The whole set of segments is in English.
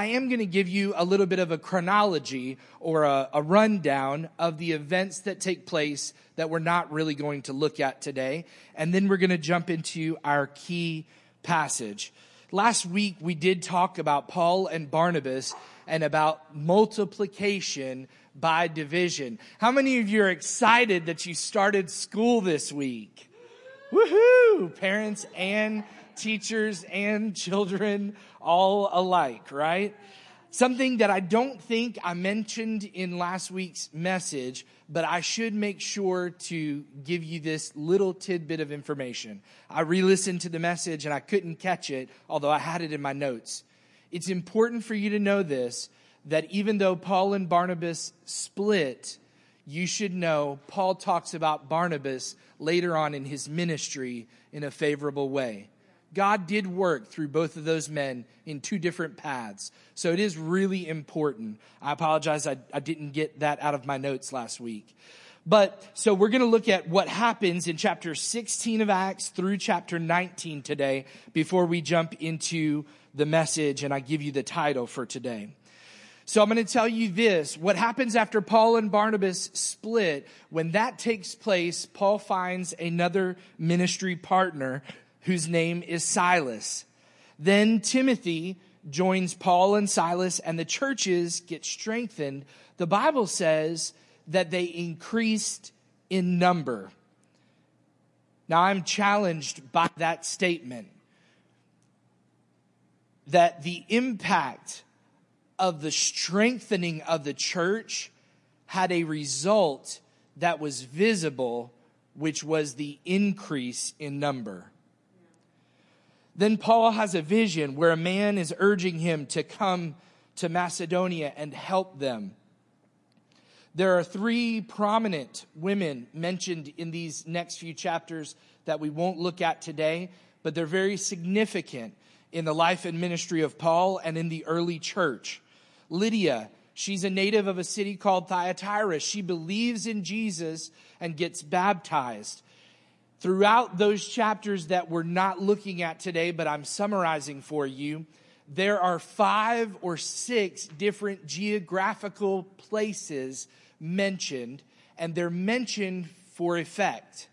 I am going to give you a little bit of a chronology or a, a, rundown of the events that take place that we're not really going to look at today. And then we're going to jump into our key passage. Last week, we did talk about Paul and Barnabas and about multiplication by division. How many of you are excited that you started school this week? Woohoo! Parents and teachers and children all alike, right? Something that I don't think I mentioned in last week's message, but I should make sure to give you this little tidbit of information. I re listened to the message and I couldn't catch it, although I had it in my notes. It's important for you to know this that even though Paul and Barnabas split, you should know Paul talks about Barnabas later on in his ministry in a favorable way. God did work through both of those men in two different paths. So it is really important. I apologize, I, I didn't get that out of my notes last week. But so we're going to look at what happens in chapter 16 of Acts through chapter 19 today before we jump into the message and I give you the title for today. So I'm going to tell you this. What happens after Paul and Barnabas split, when that takes place, Paul finds another ministry partner whose name is Silas. Then Timothy joins Paul and Silas and the churches get strengthened. The Bible says that they increased in number. Now I'm challenged by that statement that the impact of the strengthening of the church had a result that was visible, which was the increase in number. Then Paul has a vision where a man is urging him to come to Macedonia and help them. There are three prominent women mentioned in these next few chapters that we won't look at today, but they're very significant in the life and ministry of Paul and in the early church. Lydia, she's a native of a city called Thyatira. She believes in Jesus and gets baptized. Throughout those chapters that we're not looking at today, but I'm summarizing for you, there are five or six different geographical places mentioned, and they're mentioned for effect.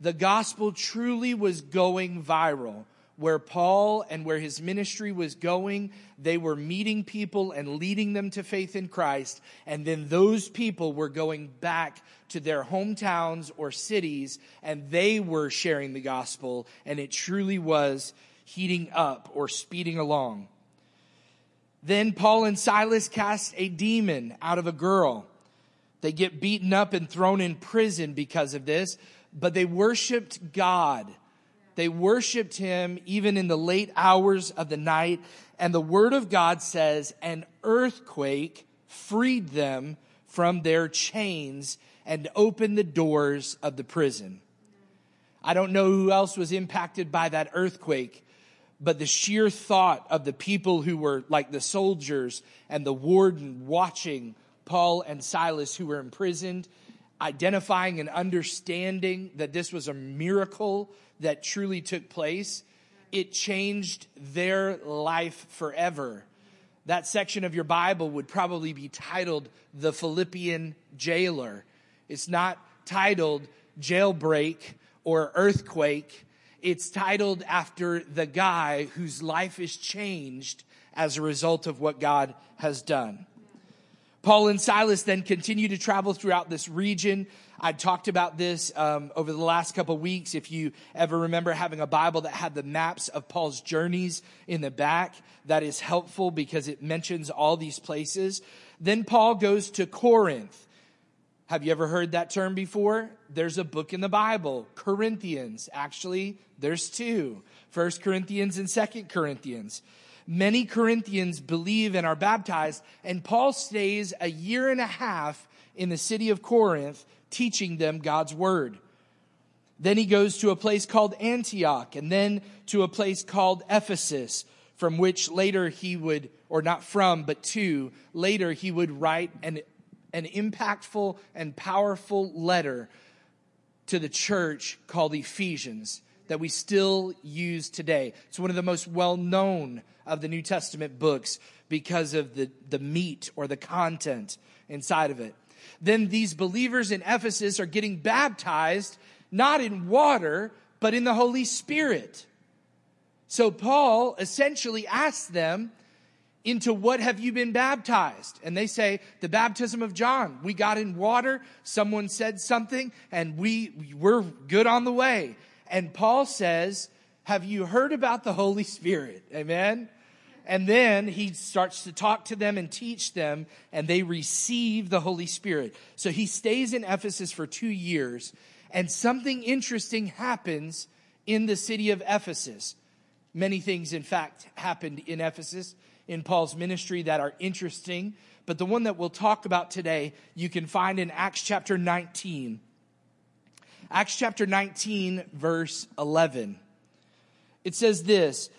The gospel truly was going viral where Paul and where his ministry was going, they were meeting people and leading them to faith in Christ. And then those people were going back to their hometowns or cities and they were sharing the gospel. And it truly was heating up or speeding along. Then Paul and Silas cast a demon out of a girl. They get beaten up and thrown in prison because of this, but they worshiped God they worshiped him even in the late hours of the night. And the word of God says an earthquake freed them from their chains and opened the doors of the prison. I don't know who else was impacted by that earthquake, but the sheer thought of the people who were like the soldiers and the warden watching Paul and Silas who were imprisoned, identifying and understanding that this was a miracle that truly took place, it changed their life forever. That section of your Bible would probably be titled The Philippian Jailer. It's not titled Jailbreak or Earthquake. It's titled after the guy whose life is changed as a result of what God has done. Paul and Silas then continue to travel throughout this region. I talked about this um, over the last couple weeks. If you ever remember having a Bible that had the maps of Paul's journeys in the back, that is helpful because it mentions all these places. Then Paul goes to Corinth. Have you ever heard that term before? There's a book in the Bible, Corinthians. Actually, there's two. First Corinthians and Second Corinthians. Many Corinthians believe and are baptized, and Paul stays a year and a half in the city of Corinth teaching them God's word. Then he goes to a place called Antioch and then to a place called Ephesus, from which later he would, or not from, but to, later he would write an, an impactful and powerful letter to the church called Ephesians that we still use today. It's one of the most well known of the New Testament books, because of the, the meat or the content inside of it. Then these believers in Ephesus are getting baptized, not in water, but in the Holy Spirit. So Paul essentially asks them, into what have you been baptized? And they say, the baptism of John. We got in water. Someone said something and we, we're good on the way. And Paul says, have you heard about the Holy Spirit? Amen. And then he starts to talk to them and teach them and they receive the Holy Spirit. So he stays in Ephesus for two years and something interesting happens in the city of Ephesus. Many things, in fact, happened in Ephesus in Paul's ministry that are interesting, but the one that we'll talk about today, you can find in Acts chapter 19. Acts chapter 19, verse 11. It says this,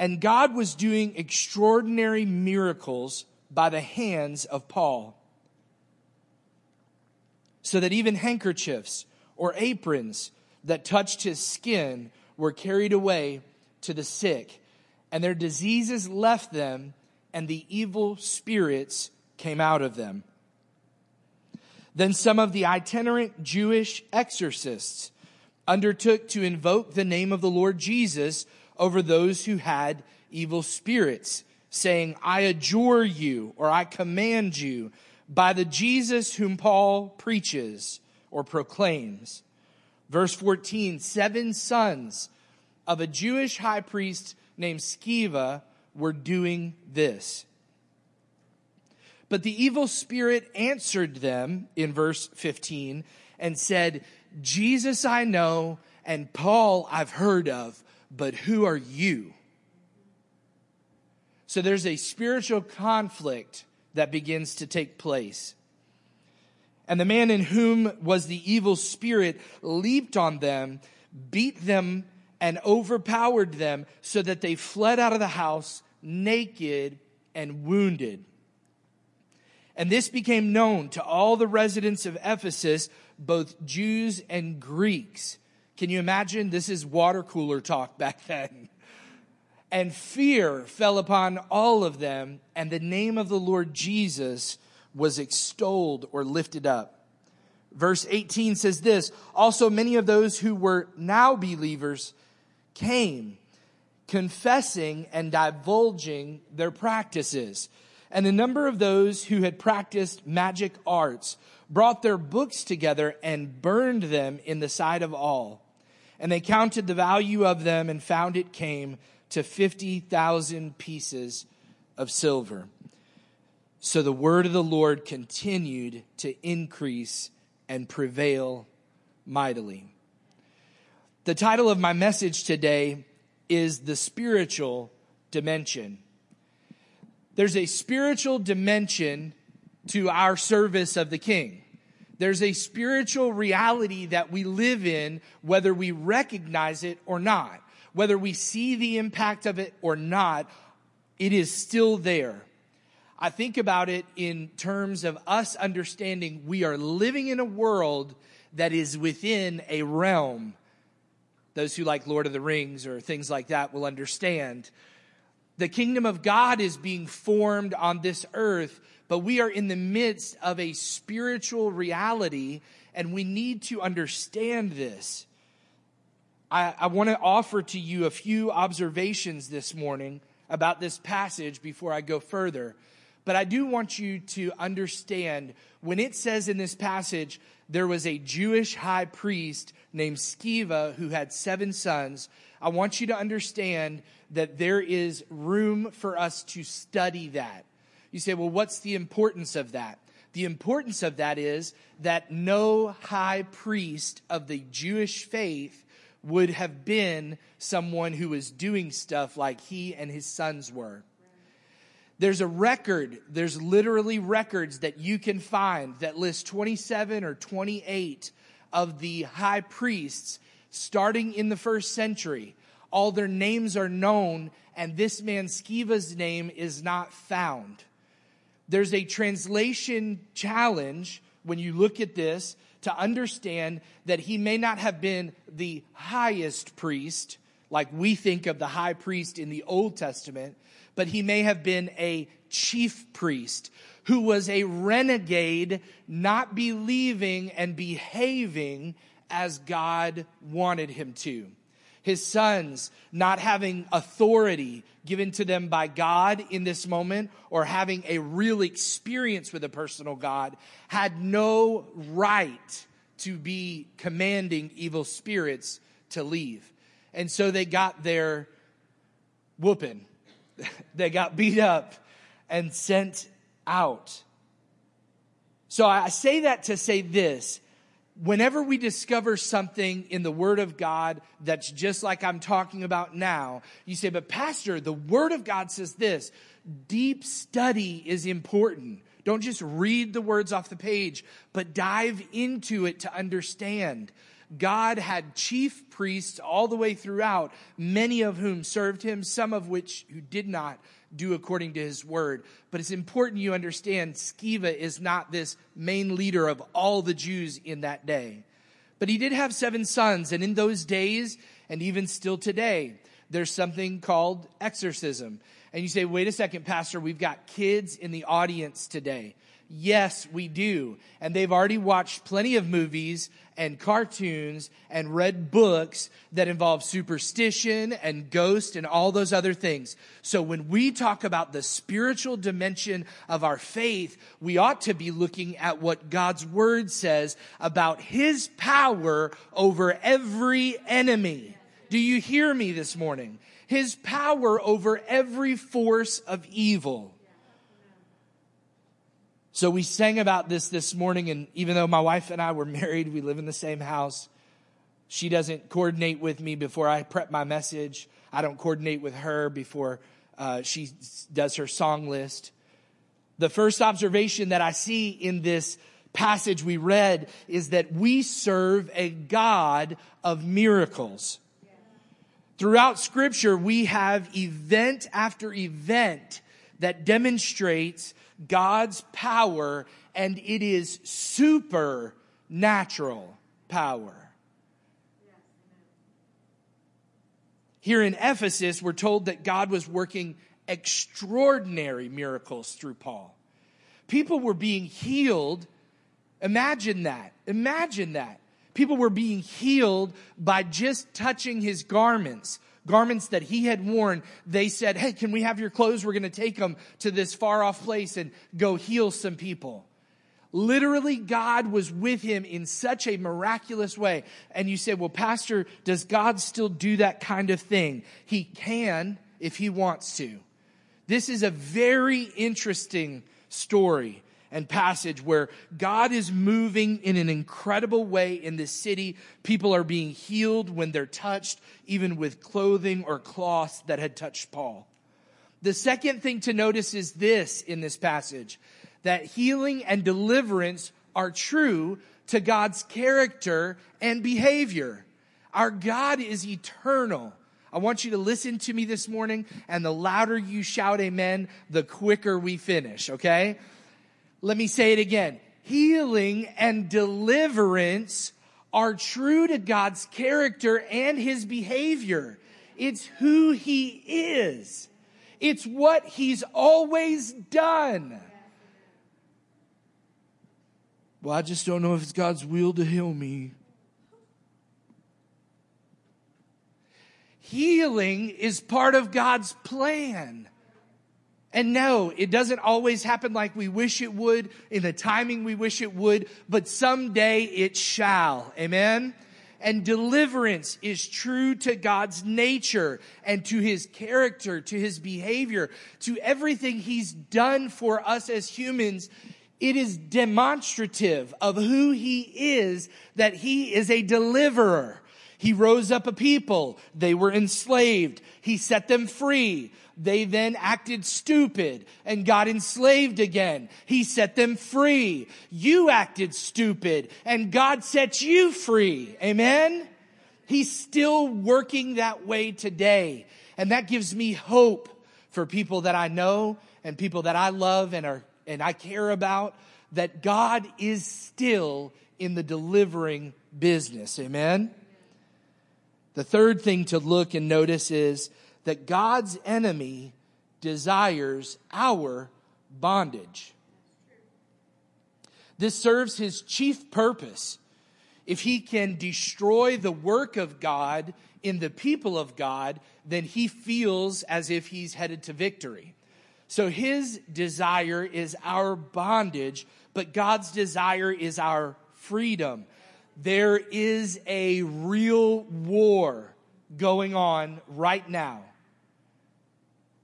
and God was doing extraordinary miracles by the hands of Paul, so that even handkerchiefs or aprons that touched his skin were carried away to the sick, and their diseases left them, and the evil spirits came out of them. Then some of the itinerant Jewish exorcists undertook to invoke the name of the Lord Jesus over those who had evil spirits, saying, I adjure you or I command you by the Jesus whom Paul preaches or proclaims. Verse 14, seven sons of a Jewish high priest named Sceva were doing this. But the evil spirit answered them in verse 15 and said, Jesus I know and Paul I've heard of, but who are you? So there's a spiritual conflict that begins to take place. And the man in whom was the evil spirit leaped on them, beat them and overpowered them so that they fled out of the house naked and wounded. And this became known to all the residents of Ephesus, both Jews and Greeks. Can you imagine? This is water cooler talk back then. And fear fell upon all of them, and the name of the Lord Jesus was extolled or lifted up. Verse 18 says this Also, many of those who were now believers came, confessing and divulging their practices. And a number of those who had practiced magic arts brought their books together and burned them in the sight of all. And they counted the value of them and found it came to 50,000 pieces of silver. So the word of the Lord continued to increase and prevail mightily. The title of my message today is The Spiritual Dimension. There's a spiritual dimension to our service of the King. There's a spiritual reality that we live in, whether we recognize it or not, whether we see the impact of it or not, it is still there. I think about it in terms of us understanding we are living in a world that is within a realm those who like Lord of the Rings or things like that will understand. The kingdom of God is being formed on this earth, but we are in the midst of a spiritual reality, and we need to understand this. I, I want to offer to you a few observations this morning about this passage before I go further. But I do want you to understand when it says in this passage, there was a Jewish high priest named Sceva who had seven sons. I want you to understand that there is room for us to study that. You say, well, what's the importance of that? The importance of that is that no high priest of the Jewish faith would have been someone who was doing stuff like he and his sons were. There's a record, there's literally records that you can find that list 27 or 28 of the high priests starting in the first century. All their names are known, and this man Sceva's name is not found. There's a translation challenge when you look at this to understand that he may not have been the highest priest, like we think of the high priest in the Old Testament, but he may have been a chief priest who was a renegade, not believing and behaving as God wanted him to. His sons not having authority given to them by God in this moment or having a real experience with a personal God had no right to be commanding evil spirits to leave. And so they got their whooping. they got beat up and sent out. So I say that to say this. Whenever we discover something in the Word of God that's just like I'm talking about now, you say, but Pastor, the Word of God says this. Deep study is important. Don't just read the words off the page, but dive into it to understand. God had chief priests all the way throughout, many of whom served him, some of which who did not do according to his word. But it's important you understand Sceva is not this main leader of all the Jews in that day. But he did have seven sons, and in those days, and even still today, there's something called exorcism. And you say, wait a second, Pastor, we've got kids in the audience today. Yes, we do. And they've already watched plenty of movies and cartoons and read books that involve superstition and ghost and all those other things. So when we talk about the spiritual dimension of our faith, we ought to be looking at what God's word says about his power over every enemy. Do you hear me this morning? His power over every force of evil. So we sang about this this morning, and even though my wife and I were married, we live in the same house. She doesn't coordinate with me before I prep my message. I don't coordinate with her before uh, she does her song list. The first observation that I see in this passage we read is that we serve a God of miracles. Throughout scripture, we have event after event that demonstrates God's power and it is supernatural power. Here in Ephesus, we're told that God was working extraordinary miracles through Paul. People were being healed. Imagine that. Imagine that. People were being healed by just touching his garments garments that he had worn, they said, Hey, can we have your clothes? We're going to take them to this far off place and go heal some people. Literally, God was with him in such a miraculous way. And you say, well, pastor, does God still do that kind of thing? He can if he wants to. This is a very interesting story and passage where God is moving in an incredible way in this city. People are being healed when they're touched, even with clothing or cloths that had touched Paul. The second thing to notice is this in this passage that healing and deliverance are true to God's character and behavior. Our God is eternal. I want you to listen to me this morning, and the louder you shout amen, the quicker we finish, okay? Let me say it again. Healing and deliverance are true to God's character and his behavior. It's who he is. It's what he's always done. Well, I just don't know if it's God's will to heal me. Healing is part of God's plan. And no, it doesn't always happen like we wish it would, in the timing we wish it would, but someday it shall. Amen? And deliverance is true to God's nature and to his character, to his behavior, to everything he's done for us as humans. It is demonstrative of who he is that he is a deliverer. He rose up a people. They were enslaved. He set them free. They then acted stupid and got enslaved again. He set them free. You acted stupid and God set you free. Amen? He's still working that way today. And that gives me hope for people that I know and people that I love and are, and I care about that God is still in the delivering business. Amen? The third thing to look and notice is that God's enemy desires our bondage. This serves his chief purpose. If he can destroy the work of God in the people of God, then he feels as if he's headed to victory. So his desire is our bondage, but God's desire is our freedom. There is a real war going on right now.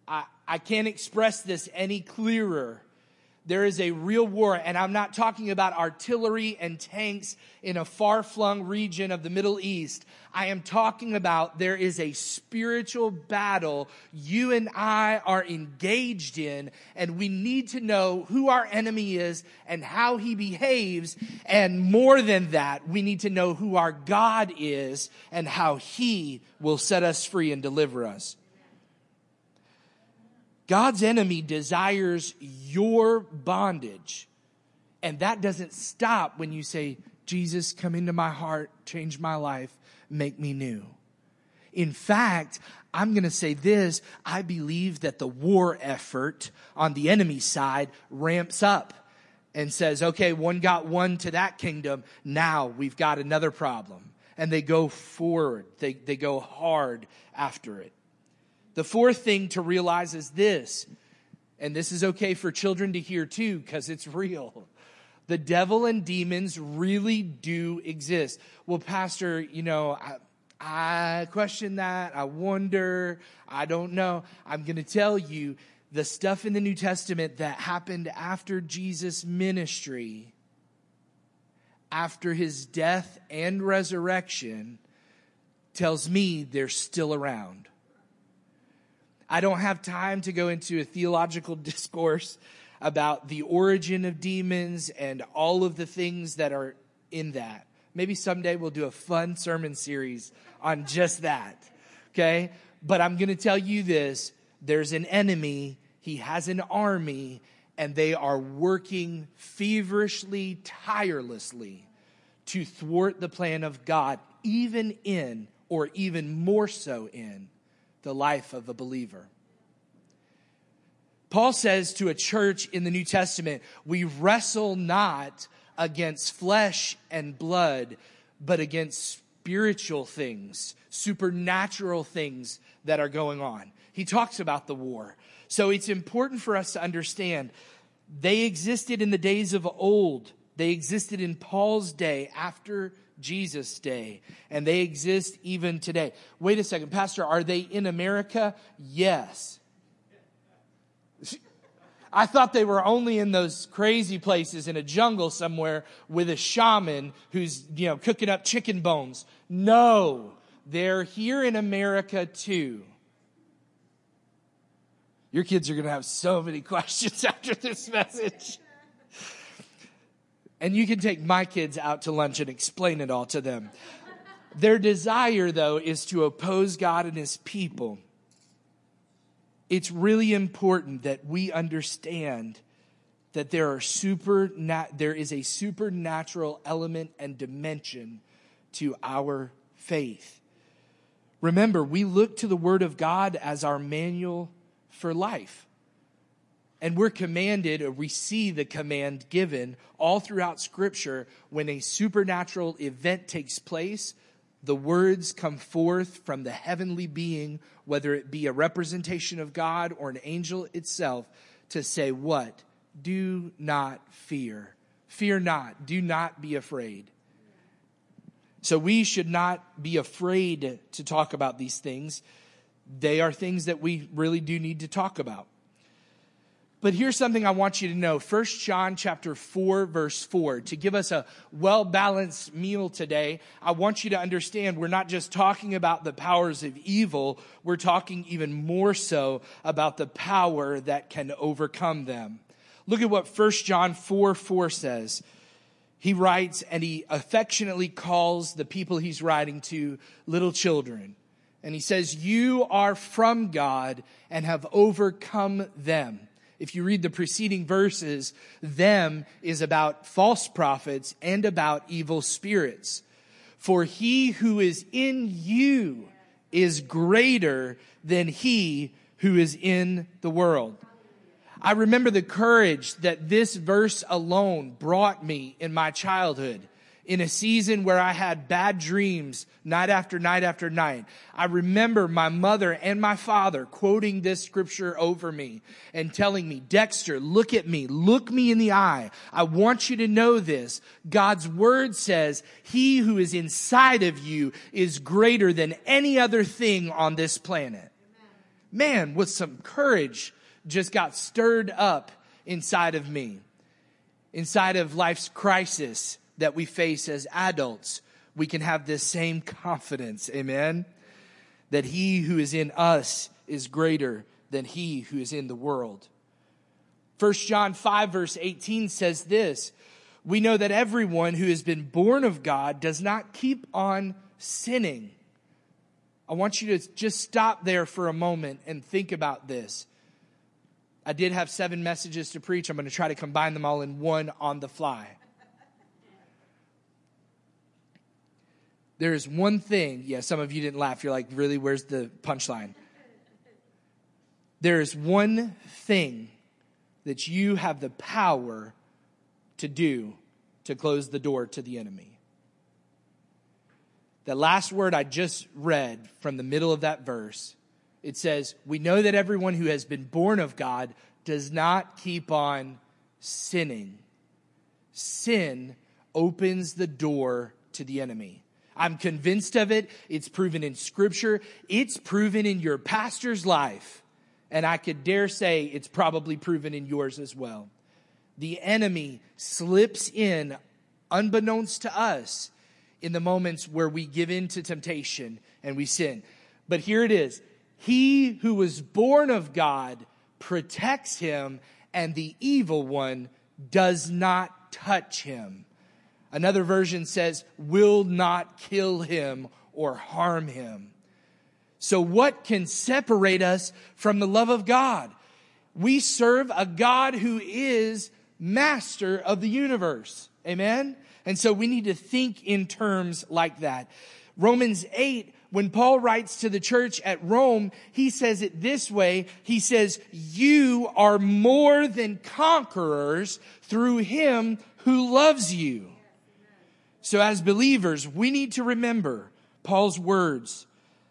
I, I can't express this any clearer there is a real war, and I'm not talking about artillery and tanks in a far flung region of the Middle East. I am talking about there is a spiritual battle you and I are engaged in, and we need to know who our enemy is and how he behaves. And more than that, we need to know who our God is and how he will set us free and deliver us. God's enemy desires your bondage. And that doesn't stop when you say, Jesus, come into my heart, change my life, make me new. In fact, I'm going to say this. I believe that the war effort on the enemy side ramps up and says, okay, one got one to that kingdom. Now we've got another problem. And they go forward. They, they go hard after it. The fourth thing to realize is this, and this is okay for children to hear too, because it's real. The devil and demons really do exist. Well, Pastor, you know, I, I question that. I wonder. I don't know. I'm going to tell you the stuff in the New Testament that happened after Jesus' ministry, after his death and resurrection, tells me they're still around. I don't have time to go into a theological discourse about the origin of demons and all of the things that are in that. Maybe someday we'll do a fun sermon series on just that. Okay? But I'm going to tell you this there's an enemy, he has an army, and they are working feverishly, tirelessly to thwart the plan of God, even in, or even more so in, the life of a believer. Paul says to a church in the New Testament, we wrestle not against flesh and blood, but against spiritual things, supernatural things that are going on. He talks about the war. So it's important for us to understand they existed in the days of old. They existed in Paul's day after Jesus' day, and they exist even today. Wait a second, Pastor, are they in America? Yes. I thought they were only in those crazy places in a jungle somewhere with a shaman who's, you know, cooking up chicken bones. No, they're here in America too. Your kids are going to have so many questions after this message. And you can take my kids out to lunch and explain it all to them. Their desire, though, is to oppose God and his people. It's really important that we understand that there are super there is a supernatural element and dimension to our faith. Remember, we look to the word of God as our manual for life. And we're commanded, or we see the command given all throughout Scripture when a supernatural event takes place. The words come forth from the heavenly being, whether it be a representation of God or an angel itself, to say, What? Do not fear. Fear not. Do not be afraid. So we should not be afraid to talk about these things. They are things that we really do need to talk about. But here's something I want you to know. 1 John chapter 4 verse 4. To give us a well-balanced meal today, I want you to understand we're not just talking about the powers of evil, we're talking even more so about the power that can overcome them. Look at what 1 John 4 4 says. He writes and he affectionately calls the people he's writing to little children. And he says, You are from God and have overcome them if you read the preceding verses, them is about false prophets and about evil spirits. For he who is in you is greater than he who is in the world. I remember the courage that this verse alone brought me in my childhood in a season where I had bad dreams night after night after night. I remember my mother and my father quoting this scripture over me and telling me, Dexter, look at me, look me in the eye. I want you to know this. God's word says, he who is inside of you is greater than any other thing on this planet. Man, with some courage just got stirred up inside of me, inside of life's crisis that we face as adults, we can have this same confidence. Amen. That he who is in us is greater than he who is in the world. 1 John 5 verse 18 says this, we know that everyone who has been born of God does not keep on sinning. I want you to just stop there for a moment and think about this. I did have seven messages to preach. I'm going to try to combine them all in one on the fly. There is one thing, yeah, some of you didn't laugh. You're like, really, where's the punchline? There is one thing that you have the power to do to close the door to the enemy. The last word I just read from the middle of that verse, it says, We know that everyone who has been born of God does not keep on sinning. Sin opens the door to the enemy. I'm convinced of it. It's proven in scripture. It's proven in your pastor's life. And I could dare say it's probably proven in yours as well. The enemy slips in unbeknownst to us in the moments where we give in to temptation and we sin. But here it is. He who was born of God protects him and the evil one does not touch him. Another version says, will not kill him or harm him. So what can separate us from the love of God? We serve a God who is master of the universe. Amen? And so we need to think in terms like that. Romans 8, when Paul writes to the church at Rome, he says it this way. He says, you are more than conquerors through him who loves you. So, as believers, we need to remember Paul's words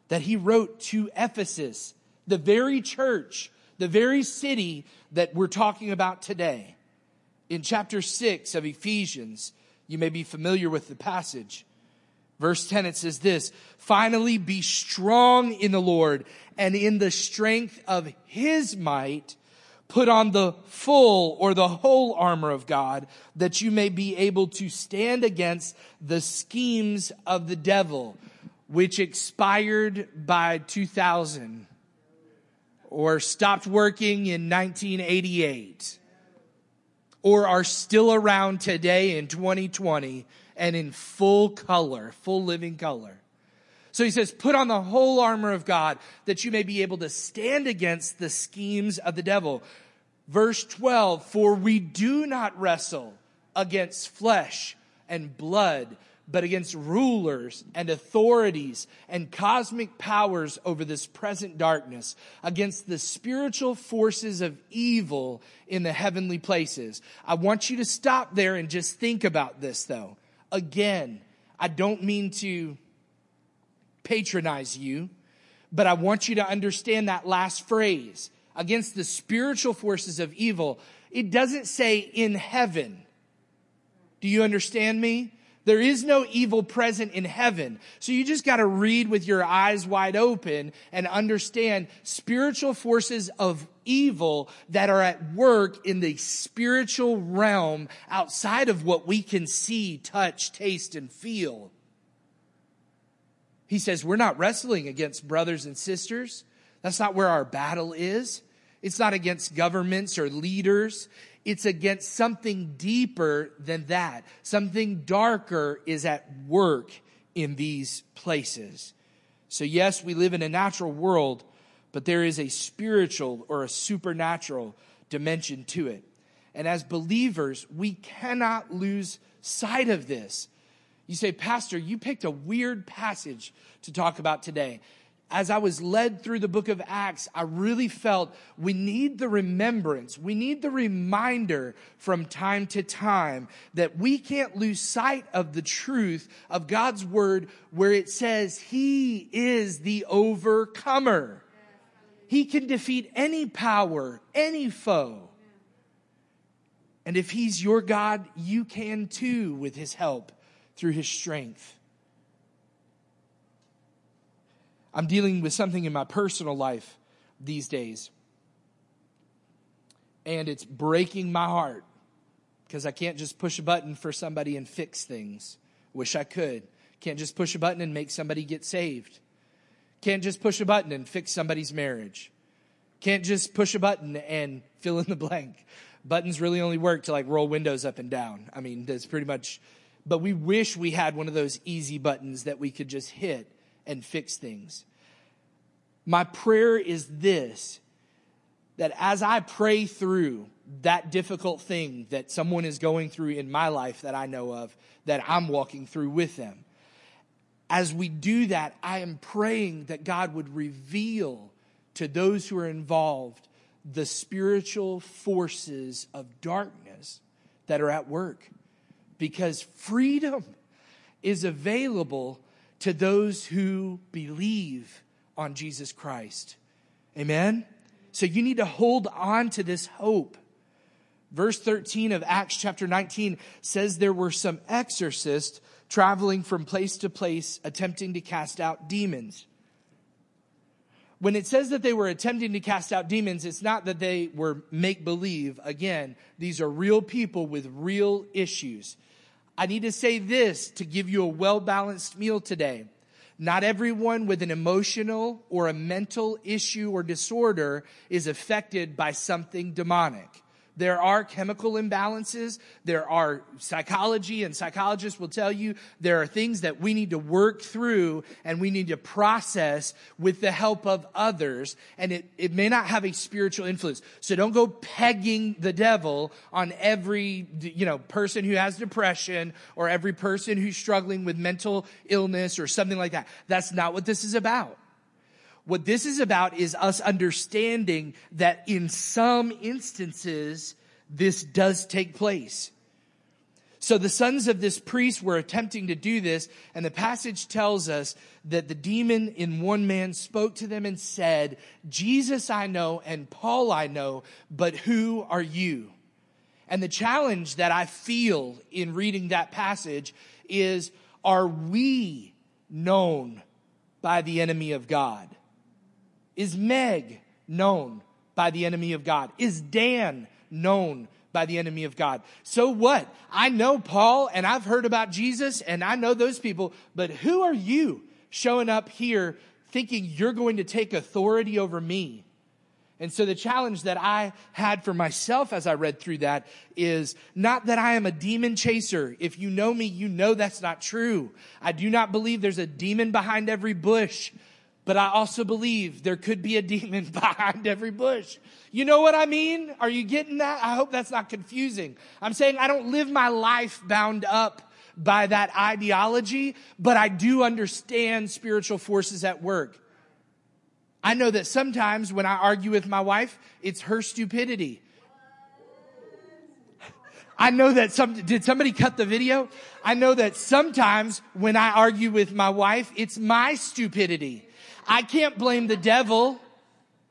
that he wrote to Ephesus, the very church, the very city that we're talking about today. In chapter 6 of Ephesians, you may be familiar with the passage. Verse 10, it says this, finally be strong in the Lord and in the strength of his might Put on the full or the whole armor of God that you may be able to stand against the schemes of the devil, which expired by 2000 or stopped working in 1988 or are still around today in 2020 and in full color, full living color. So he says, put on the whole armor of God that you may be able to stand against the schemes of the devil. Verse 12, for we do not wrestle against flesh and blood, but against rulers and authorities and cosmic powers over this present darkness, against the spiritual forces of evil in the heavenly places. I want you to stop there and just think about this though. Again, I don't mean to patronize you, but I want you to understand that last phrase against the spiritual forces of evil. It doesn't say in heaven. Do you understand me? There is no evil present in heaven. So you just got to read with your eyes wide open and understand spiritual forces of evil that are at work in the spiritual realm outside of what we can see, touch, taste, and feel. He says, we're not wrestling against brothers and sisters. That's not where our battle is. It's not against governments or leaders. It's against something deeper than that. Something darker is at work in these places. So yes, we live in a natural world, but there is a spiritual or a supernatural dimension to it. And as believers, we cannot lose sight of this. You say, Pastor, you picked a weird passage to talk about today. as I was led through the book of Acts, I really felt we need the remembrance. We need the reminder from time to time that we can't lose sight of the truth of God's word where it says he is the overcomer. He can defeat any power, any foe. And if he's your God, you can too with his help through his strength. I'm dealing with something in my personal life these days. And it's breaking my heart because I can't just push a button for somebody and fix things. Wish I could. Can't just push a button and make somebody get saved. Can't just push a button and fix somebody's marriage. Can't just push a button and fill in the blank. Buttons really only work to like roll windows up and down. I mean, that's pretty much, but we wish we had one of those easy buttons that we could just hit and fix things. My prayer is this that as I pray through that difficult thing that someone is going through in my life that I know of, that I'm walking through with them, as we do that, I am praying that God would reveal to those who are involved the spiritual forces of darkness that are at work. Because freedom is available to those who believe on Jesus Christ. Amen? So you need to hold on to this hope. Verse 13 of Acts chapter 19 says there were some exorcists traveling from place to place attempting to cast out demons. When it says that they were attempting to cast out demons, it's not that they were make believe. Again, these are real people with real issues. I need to say this to give you a well balanced meal today. Not everyone with an emotional or a mental issue or disorder is affected by something demonic. There are chemical imbalances. There are psychology and psychologists will tell you there are things that we need to work through and we need to process with the help of others. And it, it may not have a spiritual influence. So don't go pegging the devil on every, you know, person who has depression or every person who's struggling with mental illness or something like that. That's not what this is about. What this is about is us understanding that in some instances, this does take place. So the sons of this priest were attempting to do this, and the passage tells us that the demon in one man spoke to them and said, Jesus I know and Paul I know, but who are you? And the challenge that I feel in reading that passage is, are we known by the enemy of God? Is Meg known by the enemy of God? Is Dan known by the enemy of God? So what? I know Paul and I've heard about Jesus and I know those people, but who are you showing up here thinking you're going to take authority over me? And so the challenge that I had for myself as I read through that is not that I am a demon chaser. If you know me, you know that's not true. I do not believe there's a demon behind every bush. But I also believe there could be a demon behind every bush. You know what I mean? Are you getting that? I hope that's not confusing. I'm saying I don't live my life bound up by that ideology, but I do understand spiritual forces at work. I know that sometimes when I argue with my wife, it's her stupidity. I know that some, did somebody cut the video? I know that sometimes when I argue with my wife, it's my stupidity. I can't blame the devil.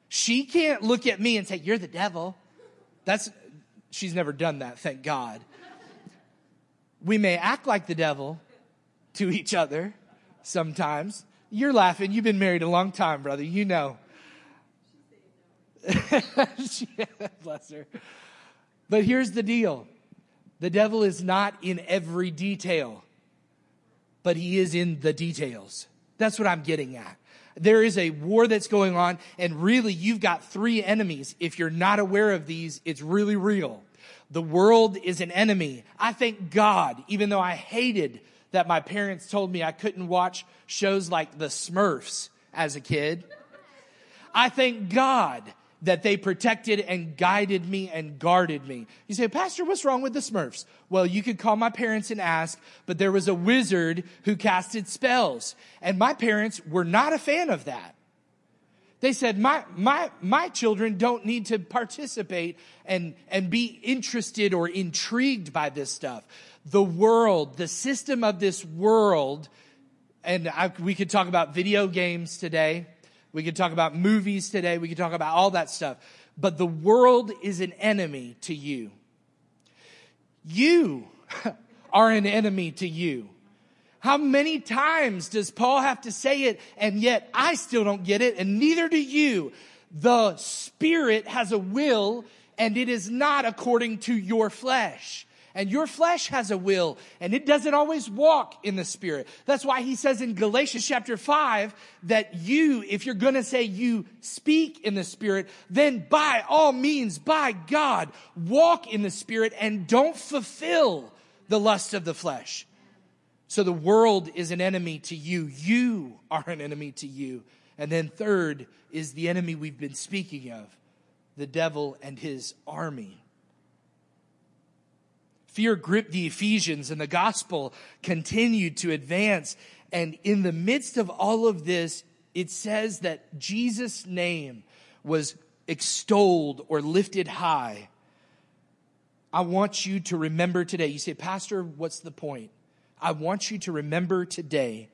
She can't look at me and say, You're the devil. That's, she's never done that, thank God. We may act like the devil to each other sometimes. You're laughing. You've been married a long time, brother. You know. Bless her. But here's the deal the devil is not in every detail, but he is in the details. That's what I'm getting at. There is a war that's going on, and really, you've got three enemies. If you're not aware of these, it's really real. The world is an enemy. I thank God, even though I hated that my parents told me I couldn't watch shows like The Smurfs as a kid. I thank God that they protected and guided me and guarded me. You say, Pastor, what's wrong with the Smurfs? Well, you could call my parents and ask, but there was a wizard who casted spells. And my parents were not a fan of that. They said, my, my, my children don't need to participate and, and be interested or intrigued by this stuff. The world, the system of this world, and I, we could talk about video games today. We could talk about movies today. We could talk about all that stuff. But the world is an enemy to you. You are an enemy to you. How many times does Paul have to say it? And yet I still don't get it, and neither do you. The Spirit has a will, and it is not according to your flesh. And your flesh has a will, and it doesn't always walk in the Spirit. That's why he says in Galatians chapter 5 that you, if you're gonna say you speak in the Spirit, then by all means, by God, walk in the Spirit and don't fulfill the lust of the flesh. So the world is an enemy to you. You are an enemy to you. And then third is the enemy we've been speaking of, the devil and his army. Fear gripped the Ephesians and the gospel continued to advance. And in the midst of all of this, it says that Jesus' name was extolled or lifted high. I want you to remember today. You say, Pastor, what's the point? I want you to remember today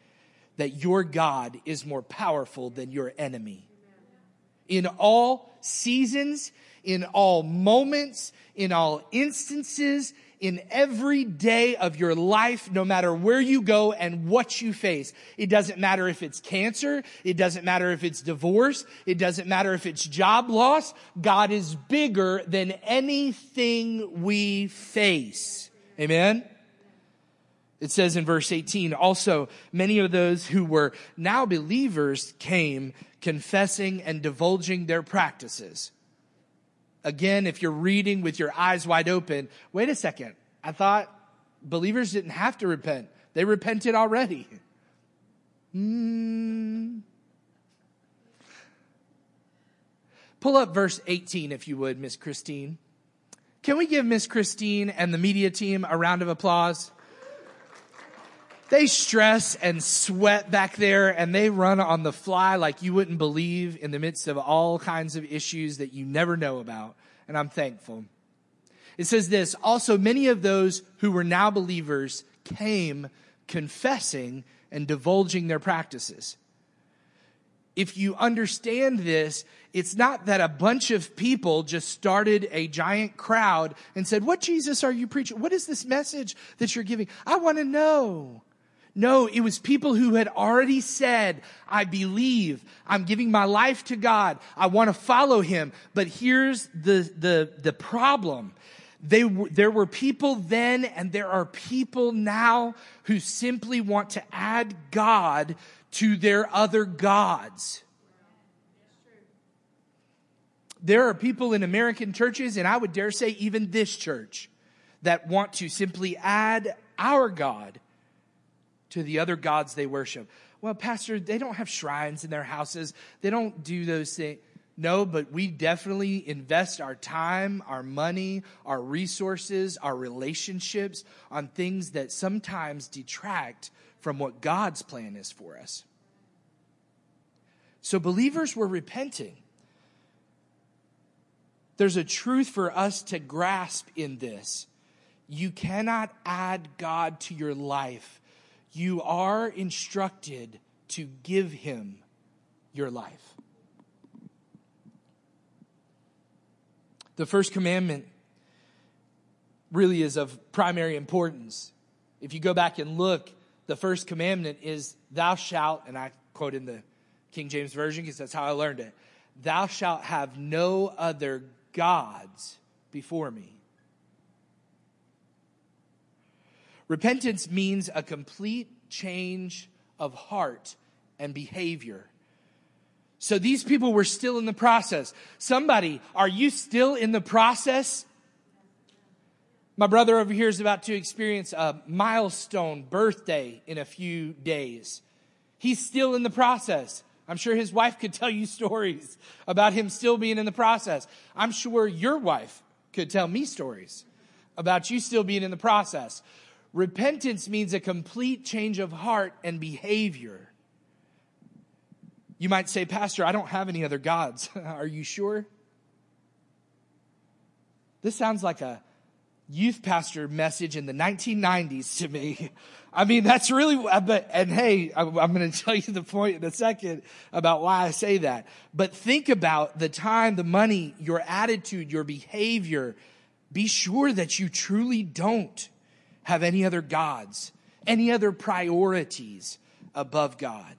that your God is more powerful than your enemy. In all seasons, in all moments, in all instances, in every day of your life, no matter where you go and what you face. It doesn't matter if it's cancer. It doesn't matter if it's divorce. It doesn't matter if it's job loss. God is bigger than anything we face. Amen. It says in verse 18, also many of those who were now believers came confessing and divulging their practices. Again, if you're reading with your eyes wide open, wait a second. I thought believers didn't have to repent. They repented already. Mm. Pull up verse 18, if you would, Miss Christine. Can we give Miss Christine and the media team a round of applause? They stress and sweat back there and they run on the fly like you wouldn't believe in the midst of all kinds of issues that you never know about. And I'm thankful. It says this, also many of those who were now believers came confessing and divulging their practices. If you understand this, it's not that a bunch of people just started a giant crowd and said, what Jesus are you preaching? What is this message that you're giving? I want to know. No, it was people who had already said, I believe, I'm giving my life to God, I want to follow Him. But here's the, the, the problem. They, there were people then and there are people now who simply want to add God to their other gods. There are people in American churches, and I would dare say even this church, that want to simply add our God to the other gods they worship. Well, Pastor, they don't have shrines in their houses. They don't do those things. No, but we definitely invest our time, our money, our resources, our relationships on things that sometimes detract from what God's plan is for us. So believers were repenting. There's a truth for us to grasp in this. You cannot add God to your life you are instructed to give him your life. The first commandment really is of primary importance. If you go back and look, the first commandment is, Thou shalt, and I quote in the King James Version because that's how I learned it, Thou shalt have no other gods before me. Repentance means a complete change of heart and behavior. So these people were still in the process. Somebody, are you still in the process? My brother over here is about to experience a milestone birthday in a few days. He's still in the process. I'm sure his wife could tell you stories about him still being in the process. I'm sure your wife could tell me stories about you still being in the process. Repentance means a complete change of heart and behavior. You might say, Pastor, I don't have any other gods. Are you sure? This sounds like a youth pastor message in the 1990s to me. I mean, that's really, but, and hey, I'm going to tell you the point in a second about why I say that. But think about the time, the money, your attitude, your behavior. Be sure that you truly don't have any other gods, any other priorities above God.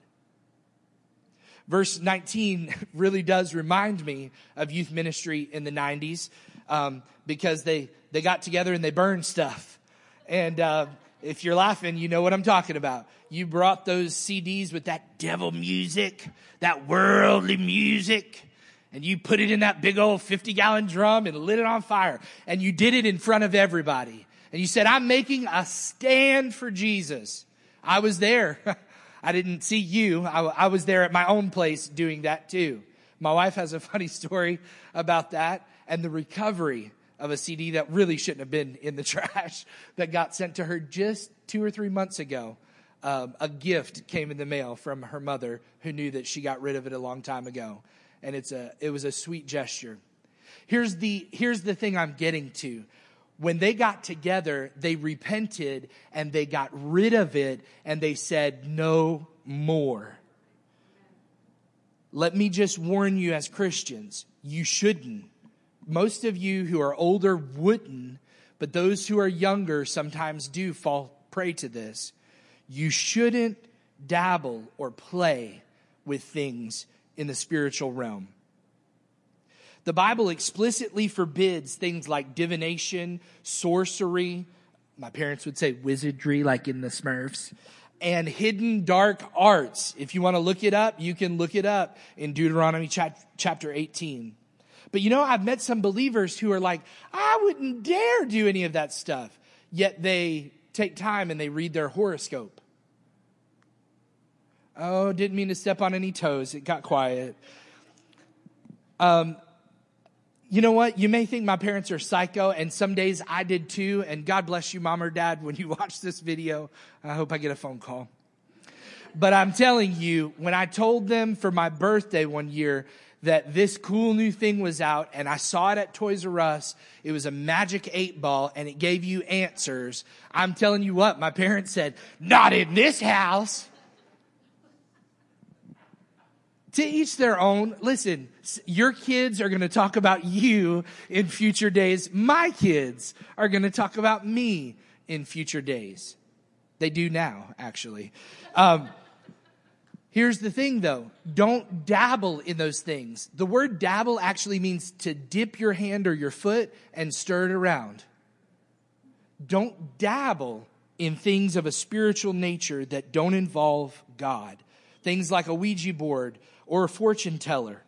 Verse 19 really does remind me of youth ministry in the 90s um, because they, they got together and they burned stuff. And uh, if you're laughing, you know what I'm talking about. You brought those CDs with that devil music, that worldly music, and you put it in that big old 50 gallon drum and lit it on fire. And you did it in front of everybody. And you said, I'm making a stand for Jesus. I was there. I didn't see you. I, I was there at my own place doing that too. My wife has a funny story about that and the recovery of a CD that really shouldn't have been in the trash that got sent to her just two or three months ago. Um, a gift came in the mail from her mother who knew that she got rid of it a long time ago. And it's a, it was a sweet gesture. Here's the, here's the thing I'm getting to. When they got together, they repented and they got rid of it and they said, no more. Let me just warn you as Christians, you shouldn't most of you who are older wouldn't, but those who are younger sometimes do fall prey to this. You shouldn't dabble or play with things in the spiritual realm. The Bible explicitly forbids things like divination, sorcery, my parents would say wizardry, like in the Smurfs, and hidden dark arts. If you want to look it up, you can look it up in Deuteronomy chapter 18. But you know, I've met some believers who are like, I wouldn't dare do any of that stuff. Yet they take time and they read their horoscope. Oh, didn't mean to step on any toes. It got quiet. Um, you know what? You may think my parents are psycho, and some days I did too. And God bless you, mom or dad, when you watch this video. I hope I get a phone call. But I'm telling you, when I told them for my birthday one year that this cool new thing was out and I saw it at Toys R Us. It was a magic eight ball and it gave you answers. I'm telling you what, my parents said, not in this house. To each their own. Listen, your kids are going to talk about you in future days. My kids are going to talk about me in future days. They do now, actually. Um, Here's the thing though. Don't dabble in those things. The word dabble actually means to dip your hand or your foot and stir it around. Don't dabble in things of a spiritual nature that don't involve God. Things like a Ouija board or a fortune teller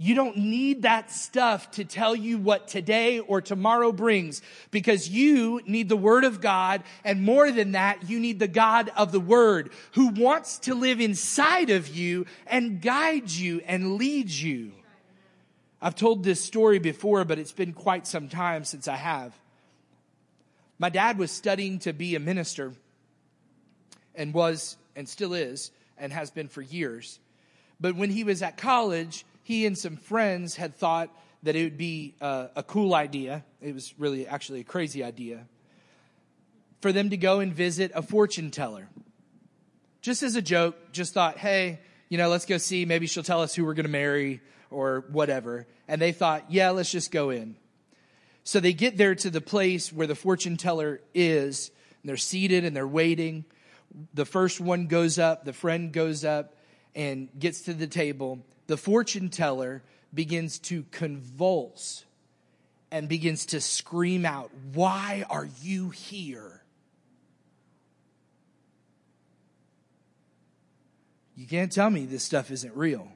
you don't need that stuff to tell you what today or tomorrow brings because you need the Word of God. And more than that, you need the God of the Word who wants to live inside of you and guide you and lead you. I've told this story before, but it's been quite some time since I have. My dad was studying to be a minister and was and still is and has been for years. But when he was at college, he and some friends had thought that it would be a, a cool idea. It was really actually a crazy idea for them to go and visit a fortune teller. Just as a joke, just thought, hey, you know, let's go see. Maybe she'll tell us who we're going to marry or whatever. And they thought, yeah, let's just go in. So they get there to the place where the fortune teller is, and they're seated and they're waiting. The first one goes up, the friend goes up and gets to the table the fortune teller begins to convulse and begins to scream out, Why are you here? You can't tell me this stuff isn't real.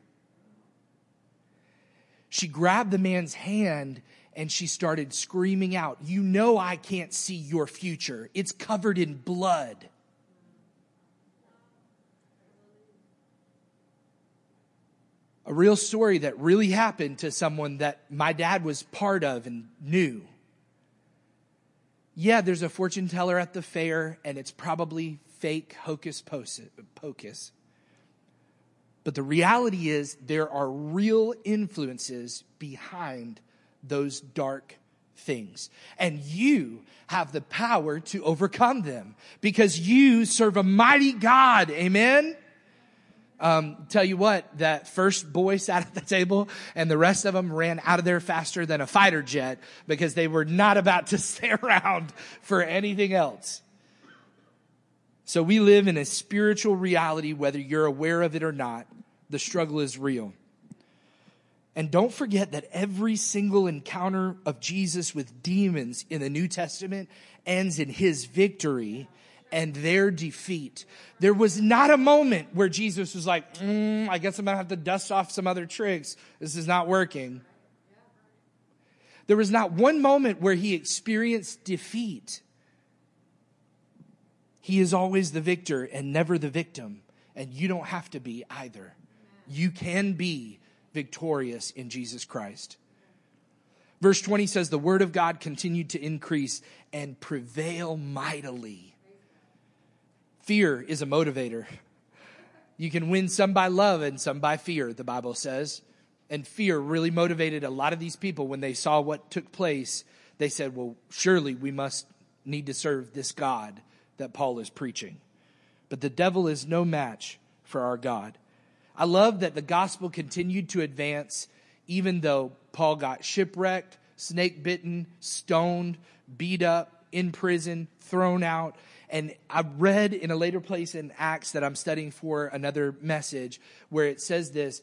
She grabbed the man's hand and she started screaming out, You know, I can't see your future. It's covered in blood. A real story that really happened to someone that my dad was part of and knew. Yeah, there's a fortune teller at the fair, and it's probably fake hocus pocus. But the reality is, there are real influences behind those dark things. And you have the power to overcome them because you serve a mighty God. Amen? Um, tell you what, that first boy sat at the table and the rest of them ran out of there faster than a fighter jet because they were not about to stay around for anything else. So we live in a spiritual reality, whether you're aware of it or not. The struggle is real. And don't forget that every single encounter of Jesus with demons in the New Testament ends in his victory and their defeat. There was not a moment where Jesus was like, mm, I guess I'm going to have to dust off some other tricks. This is not working. There was not one moment where he experienced defeat. He is always the victor and never the victim. And you don't have to be either. You can be victorious in Jesus Christ. Verse 20 says, The word of God continued to increase and prevail mightily Fear is a motivator. You can win some by love and some by fear, the Bible says. And fear really motivated a lot of these people when they saw what took place. They said, well, surely we must need to serve this God that Paul is preaching. But the devil is no match for our God. I love that the gospel continued to advance even though Paul got shipwrecked, snake bitten, stoned, beat up, in prison, thrown out. And I read in a later place in Acts that I'm studying for another message where it says this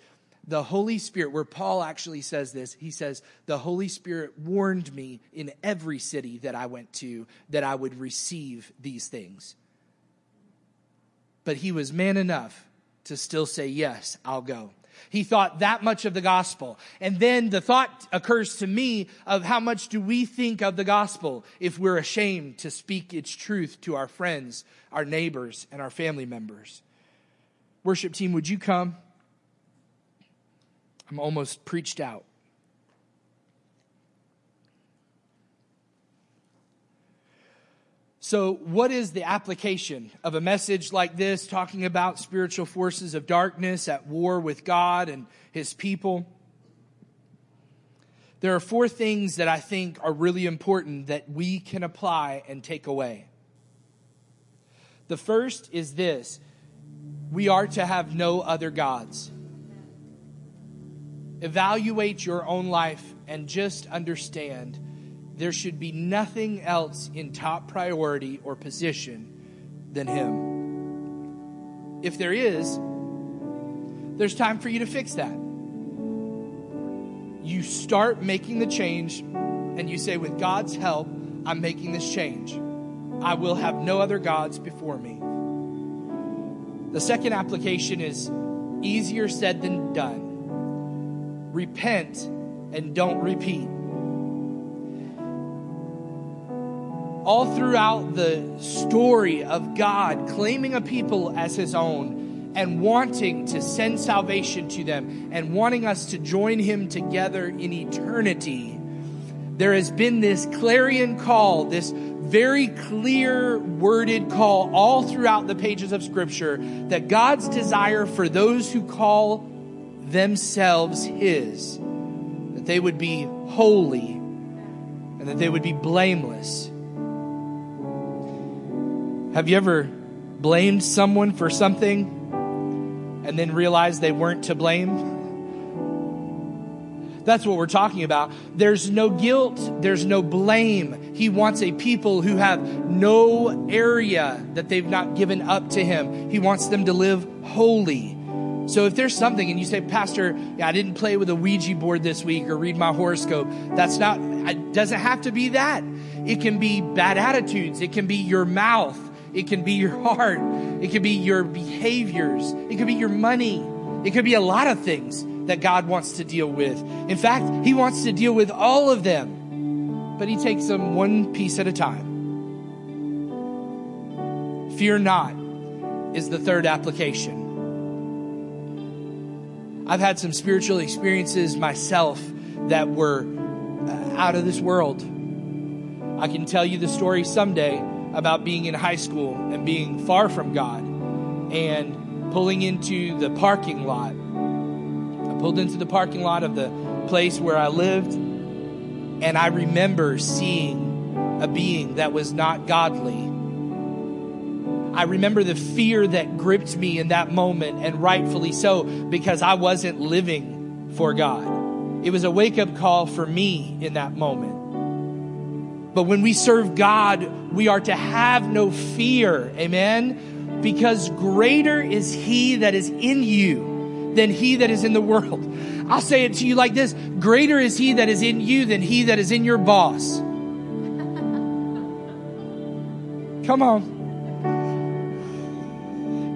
the Holy Spirit, where Paul actually says this, he says, The Holy Spirit warned me in every city that I went to that I would receive these things. But he was man enough to still say, Yes, I'll go. He thought that much of the gospel. And then the thought occurs to me of how much do we think of the gospel if we're ashamed to speak its truth to our friends, our neighbors, and our family members. Worship team, would you come? I'm almost preached out. So, what is the application of a message like this talking about spiritual forces of darkness at war with God and his people? There are four things that I think are really important that we can apply and take away. The first is this we are to have no other gods. Evaluate your own life and just understand there should be nothing else in top priority or position than Him. If there is, there's time for you to fix that. You start making the change and you say, with God's help, I'm making this change. I will have no other gods before me. The second application is easier said than done. Repent and don't repeat. All throughout the story of God claiming a people as his own and wanting to send salvation to them and wanting us to join him together in eternity, there has been this clarion call, this very clear worded call all throughout the pages of Scripture that God's desire for those who call themselves His, that they would be holy and that they would be blameless have you ever blamed someone for something and then realized they weren't to blame? That's what we're talking about. There's no guilt, there's no blame. He wants a people who have no area that they've not given up to Him. He wants them to live holy. So if there's something and you say, Pastor, yeah, I didn't play with a Ouija board this week or read my horoscope, that's not, it doesn't have to be that. It can be bad attitudes. It can be your mouth. It can be your heart. It could be your behaviors. It could be your money. It could be a lot of things that God wants to deal with. In fact, He wants to deal with all of them, but He takes them one piece at a time. Fear not is the third application. I've had some spiritual experiences myself that were uh, out of this world. I can tell you the story someday about being in high school and being far from God. And pulling into the parking lot. I pulled into the parking lot of the place where I lived, and I remember seeing a being that was not godly. I remember the fear that gripped me in that moment, and rightfully so, because I wasn't living for God. It was a wake up call for me in that moment. But when we serve God, we are to have no fear. Amen? Because greater is He that is in you than He that is in the world. I'll say it to you like this Greater is He that is in you than He that is in your boss. Come on.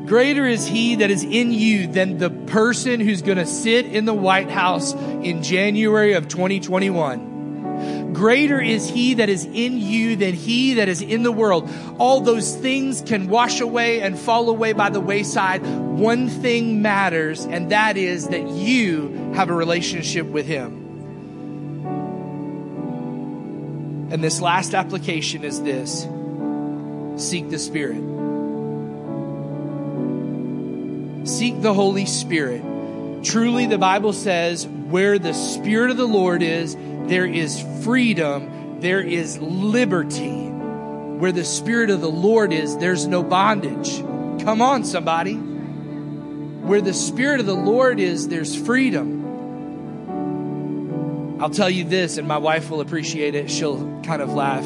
Greater is he that is in you than the person who's going to sit in the White House in January of 2021. Greater is he that is in you than he that is in the world. All those things can wash away and fall away by the wayside. One thing matters, and that is that you have a relationship with him. And this last application is this seek the Spirit. Seek the Holy Spirit. Truly, the Bible says, where the Spirit of the Lord is, there is freedom, there is liberty. Where the Spirit of the Lord is, there's no bondage. Come on, somebody. Where the Spirit of the Lord is, there's freedom. I'll tell you this, and my wife will appreciate it. She'll kind of laugh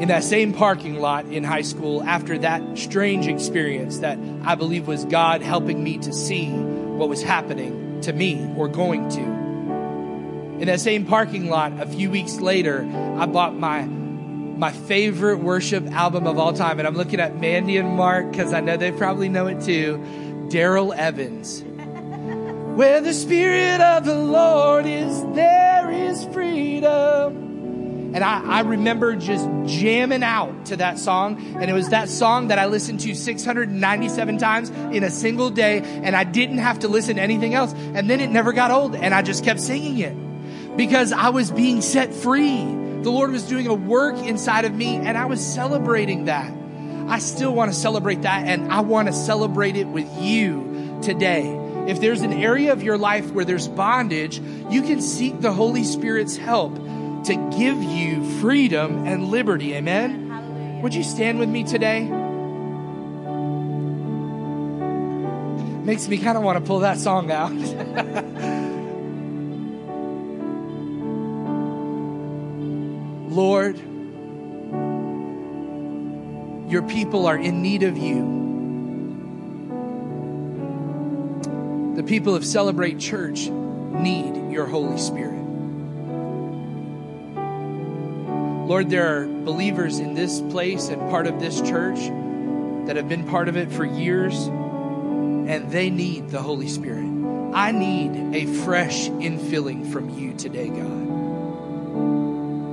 in that same parking lot in high school after that strange experience that I believe was God helping me to see what was happening to me or going to. In that same parking lot, a few weeks later, I bought my my favorite worship album of all time, and I'm looking at Mandy and Mark because I know they probably know it too. Darrell Evans. Where the Spirit of the Lord is, there is freedom. And I, I, remember just jamming out to that song. And it was that song that I listened to 697 times in a single day. And I didn't have to listen to anything else. And then it never got old. And I just kept singing it because I was being set free. The Lord was doing a work inside of me and I was celebrating that. I still want to celebrate that. And I want to celebrate it with you today. If there's an area of your life where there's bondage, you can seek the Holy Spirit's help to give you freedom and liberty. Amen? Hallelujah. Would you stand with me today? Makes me kind of want to pull that song out. Lord, your people are in need of you. The people of Celebrate Church need your Holy Spirit. Lord, there are believers in this place and part of this church that have been part of it for years, and they need the Holy Spirit. I need a fresh infilling from you today, God.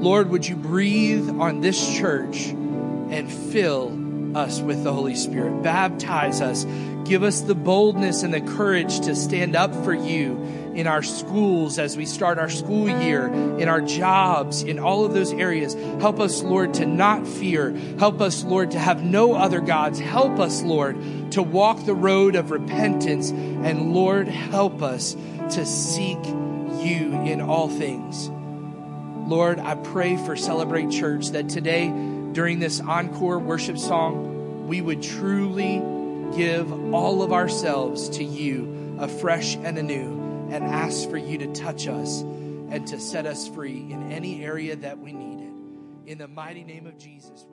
Lord, would you breathe on this church and fill us with the Holy Spirit? Baptize us. Give us the boldness and the courage to stand up for you in our schools as we start our school year, in our jobs, in all of those areas. Help us, Lord, to not fear. Help us, Lord, to have no other gods. Help us, Lord, to walk the road of repentance. And Lord, help us to seek you in all things. Lord, I pray for Celebrate Church that today, during this encore worship song, we would truly give all of ourselves to you afresh and anew and ask for you to touch us and to set us free in any area that we need it. In the mighty name of Jesus,